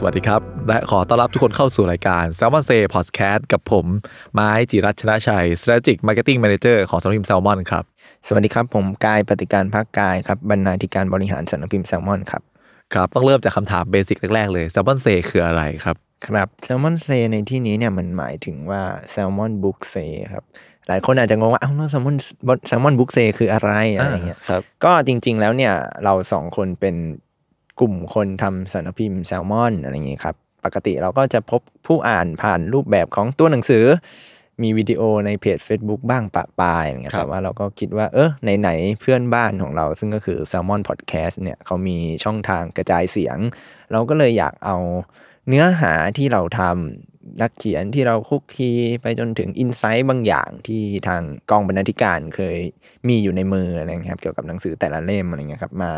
สวัสดีครับ และขอต้อนรับทุกคนเข้าสู่รายการ s ซ l m o n Say Podcast กับผม ไม้จิรัชนะชัย Strategic Marketing Manager ของสำนักพิมพ์ Salmon ครับ สวัสดีครับ ผมกายปฏิกาล ภาคกายครับบรรณาธิการบริหารสำนักพิมพ์แซลมอนครับ ครับ ต้องเริ่มจากคำถามเบสิกแรก ๆ เลย Salmon Say คืออะไรครับ ครับ Salmon Say ในที่นี้เนี่ยมันหมายถึงว่า Salmon Book Say ครับหลายคนอาจจะงงว่าอ้าวแล้ว Salmon Salmon Book Say คืออะไรอะไรเงี้ยครับก็จริง ๆ แล้วเนี่ยเราสองคนเป็น กลุ่มคนทำสำนักพิมพ์แซลมอนอะไรอย่างงี้ครับ ปกติเราก็จะพบผู้อ่านผ่านรูปแบบของตัวหนังสือ มีวิดีโอในเพจ Facebook บ้างปะปายอย่างเงี้ยครับแต่ว่าเราก็คิดว่าเออไหนๆเพื่อนบ้านของเรา ซึ่งก็คือ Salmon Podcast เนี่ยเขามีช่องทางกระจายเสียง เราก็เลยอยากเอาเนื้อหาที่เราทำ นักเขียนที่เราคุกคีไปจนถึงอินไซต์บางอย่างที่ทางกองบรรณาธิการเคยมีอยู่ในมืออะไรครับเกี่ยวกับหนังสือแต่ละเล่มอะไรเงี้ยครับมา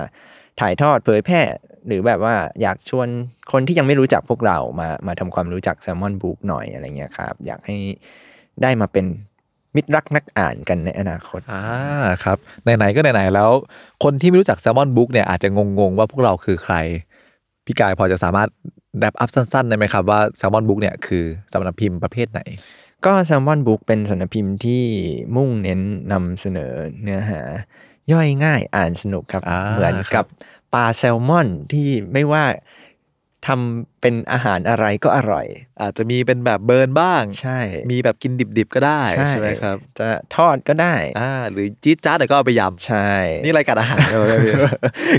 ถ่ายทอดเผยแพร่ หรือแบบว่าอยากชวนคนที่ยังไม่รู้จักพวกเรามามาทำความรู้จักแซลมอนบุ๊กหน่อยอะไรเงี้ยครับอยากให้ได้มาเป็นมิตรรักนักอ่านกันในอนาคต อ่าครับ ไหนๆก็ไหนๆแล้ว คนที่ไม่รู้จัก Salmon Book เนี่ยอาจจะงงๆว่าพวกเราคือใคร พี่กายพอจะสามารถ แรปอัพสั้นๆได้ไหมครับว่า Salmon Book เนี่ยคือสำนักพิมพ์ประเภทไหน ก็แซลมอนบุ๊กเป็นสำนักพิมพ์ที่มุ่งเน้นนำเสนอเนื้อหา ย่อยง่ายอ่านสนุกครับอ่าเหมือนกับปลาแซลมอนที่ไม่ว่า ทำเป็นอาหารอะไรก็อร่อย อาจจะมีเป็นแบบเบิร์นบ้าง ใช่ มีแบบกินดิบๆก็ได้ใช่ไหมครับ จะทอดก็ได้อ่าหรือจี๊ดจ๊าดเดี๋ยวก็เอาไปยำใช่ นี่รายการอาหารใช่ไหมพี่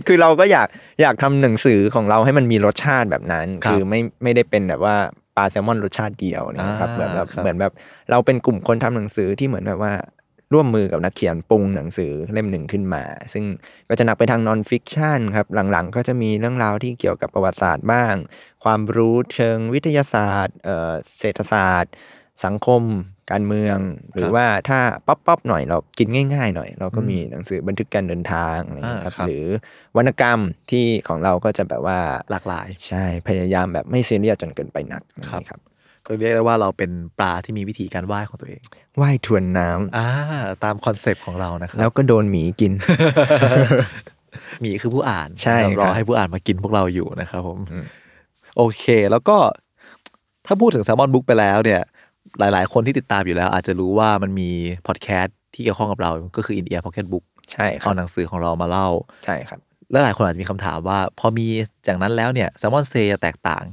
คือเราก็อยากอยากทำหนังสือของเราให้มันมีรสชาติแบบนั้นครับคือไม่ไม่ได้เป็นแบบว่าปลาแซลมอนรสชาติเดียวนะครับอ่าเหมือนแบบครับเหมือนแบบเราเป็นกลุ่มคนทำหนังสือที่เหมือนแบบว่า ร่วมมือกับนักเขียนปรุงหนังสือเล่มหนึ่งขึ้นมา ซึ่งก็จะหนักไปทาง non-fiction ครับ หลังๆ ก็จะมีเรื่องราวที่เกี่ยวกับประวัติศาสตร์บ้าง ความรู้เชิงวิทยาศาสตร์เอ่อเศรษฐศาสตร์ สังคม การเมือง หรือว่าถ้าป๊อปป๊อปหน่อยเรากินง่าย ๆ หน่อย เราก็มีหนังสือบันทึกการเดินทางอะไรอย่างเงี้ยครับอ่าครับหรือวรรณกรรมที่ของเราก็จะแบบว่าหลากหลาย ใช่พยายามแบบไม่ซีเรียสจนเกินไปนักนะครับ ก็เรียกได้ว่าเราเป็นปลาที่มีวิธีการว่ายของตัวเองว่ายทวนน้ำอ่าตามคอนเซปต์ของเรานะครับแล้วก็โดนหมีกิน หมีคือผู้อ่านใช่เรารอครับให้ผู้อ่านมากินพวกเราอยู่นะครับผมอืมโอเค แล้วก็ถ้าพูดถึง Salmon Book ไปแล้วเนี่ย หลาย ๆ คนที่ติดตามอยู่แล้ว อาจจะรู้ว่ามันมีพอดแคสต์ที่เกี่ยวข้องกับเราก็คือ In Ear Pocket Book ใช่ครัเอาหนังสือของเรามาเล่าใช่ครับและหลายคนอาจจะมีคำถามว่า พอมีจากนั้นแล้วเนี่ย Salmon Say จะแตกต่าง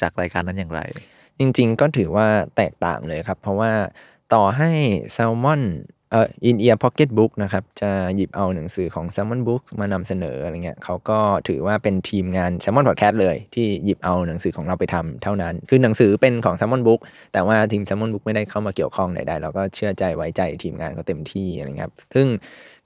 จากรายการนั้นอย่างไร จริง ๆ ก็ถือว่าแตกต่างเลยครับ เพราะว่าต่อให้แซลมอน เอ่อ In Ear Pocket Book นะครับจะหยิบเอาหนังสือของ Salmon Book มานำเสนออะไรเงี้ยเขาก็ถือว่าเป็นทีมงาน Salmon Podcast เลย ที่หยิบเอาหนังสือของเราไปทำเท่านั้น คือหนังสือเป็นของ Salmon Book แต่ว่าทีม Salmon Book ไม่ได้เข้ามาเกี่ยวข้องใดๆเราก็เชื่อใจไว้ใจทีมงานเขาเต็มที่อะไรเงี้ยครับซึ่ง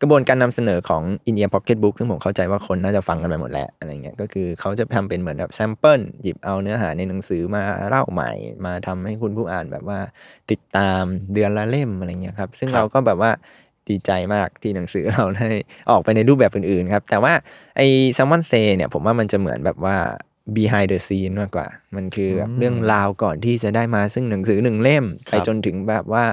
กระบวนการนำเสนอของ i n d i a Pocket Book ซึ่งผมเข้าใจว่าคนน่าจะฟังกันไปหมดแล้วอะไรเงี้ยก็คือเขาจะทำเป็นเหมือนแบบแซมเปิลหยิบเอาเนื้อหาในหนังสือมาเล่าใหม่ มาทำให้คุณผู้อ่านแบบว่าติดตามเดือนละเล่มอะไรเงี้ยครับซึ่งรเราก็แบบว่าดีใจมากที่หนังสือเราได้ออกไปในรูปแบบอื่นๆครับ แต่ว่าไอ้ s ซ l m o n Say เนี่ยผมว่ามันจะเหมือนแบบว่า behind the scene มากกว่า มันคือแบบเรื่องราวก่อนที่จะได้มาซึ่งหนังสือหนึ่งเล่มครับไปจนถึงแบบว่า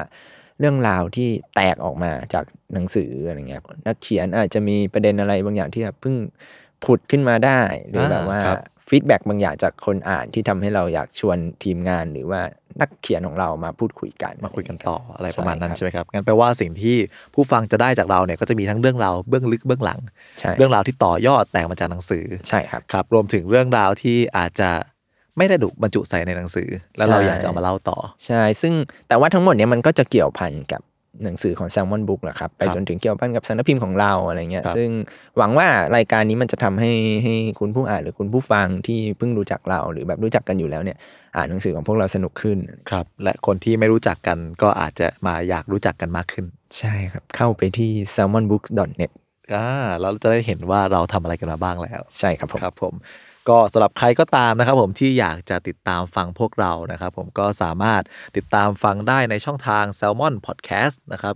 เรื่องราวที่แตกออกมาจากหนังสืออะไรเงี้ยนักเขียนอาจจะมีประเด็นอะไรบางอย่างที่แบบเพิ่งผุดขึ้นมาได้ หรือแบบว่าครับ ฟีดแบ็กบางอย่างจากคนอ่านที่ทำให้เราอยากชวนทีมงานหรือว่านักเขียนของเรามาพูดคุยกัน มาคุยกันต่ออะไรประมาณนั้นใช่ใช่ไหมครับงั้นแปลว่าสิ่งที่ผู้ฟังจะได้จากเราเนี่ยก็จะมีทั้งเรื่องราวเบื้องลึกเบื้องหลังใช่เรื่องราวที่ต่อยอดแตกมาจากหนังสือใช่ครับครับ รวมถึงเรื่องราวที่อาจจะไม่ได้ถูกบรรจุใส่ในหนังสือ แล้วเราใช่อยากจะเอามาเล่าต่อ ใช่ ซึ่งแต่ว่าทั้งหมดเนี้ยมันก็จะเกี่ยวพันกับ หนังสือของ Salmon Book แหละครับ ไปครับจนถึงเกี่ยวพันกับสำนักพิมพ์ของเราอะไรเงี้ยครับซึ่งหวังว่ารายการนี้มันจะทำให้ให้คุณผู้อ่านหรือคุณผู้ฟังที่เพิ่งรู้จักเราหรือแบบรู้จักกันอยู่แล้วเนี่ย อ่านหนังสือของพวกเราสนุกขึ้นครับ และคนที่ไม่รู้จักกันก็อาจจะมาอยากรู้จักกันมากขึ้น ใช่ครับ เข้าไปที่ salmonbooks.net อ่าเราจะได้เห็นว่าเราทำอะไรกันมาบ้างแล้ว ใช่ครับผมครับผม ก็สำหรับใครก็ตามนะครับผมที่อยากจะติดตามฟังพวกเรานะครับผมก็สามารถติดตามฟังได้ในช่องทาง Salmon Podcast นะครับ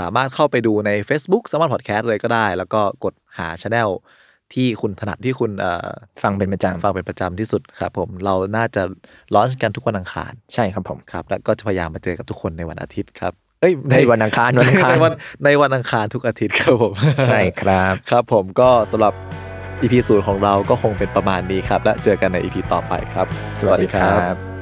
สามารถเข้าไปดูใน Facebook Salmon Podcast เลยก็ได้ แล้วก็กดหาช anel ที่คุณถนัดที่คุณเอ่อฟังเป็นประจฟังเป็นประจำที่สุดครับผมเราน่าจะร้อนกันทุกวันอังคารำใช่ครับผมครับ แล้วก็จะพยายามมาเจอกับทุกคนในวันอาทิตย์ครับเอ้ยในวันอังคารวันอังคารในวันในวันอังคารทุกอาทิตย์ครับผมใช่ครับครับผมก็สำหรับ EP ศูนย์ของเราก็คงเป็นประมาณนี้ครับ และเจอกันใน EP ต่อไปครับ สวัสดีครับ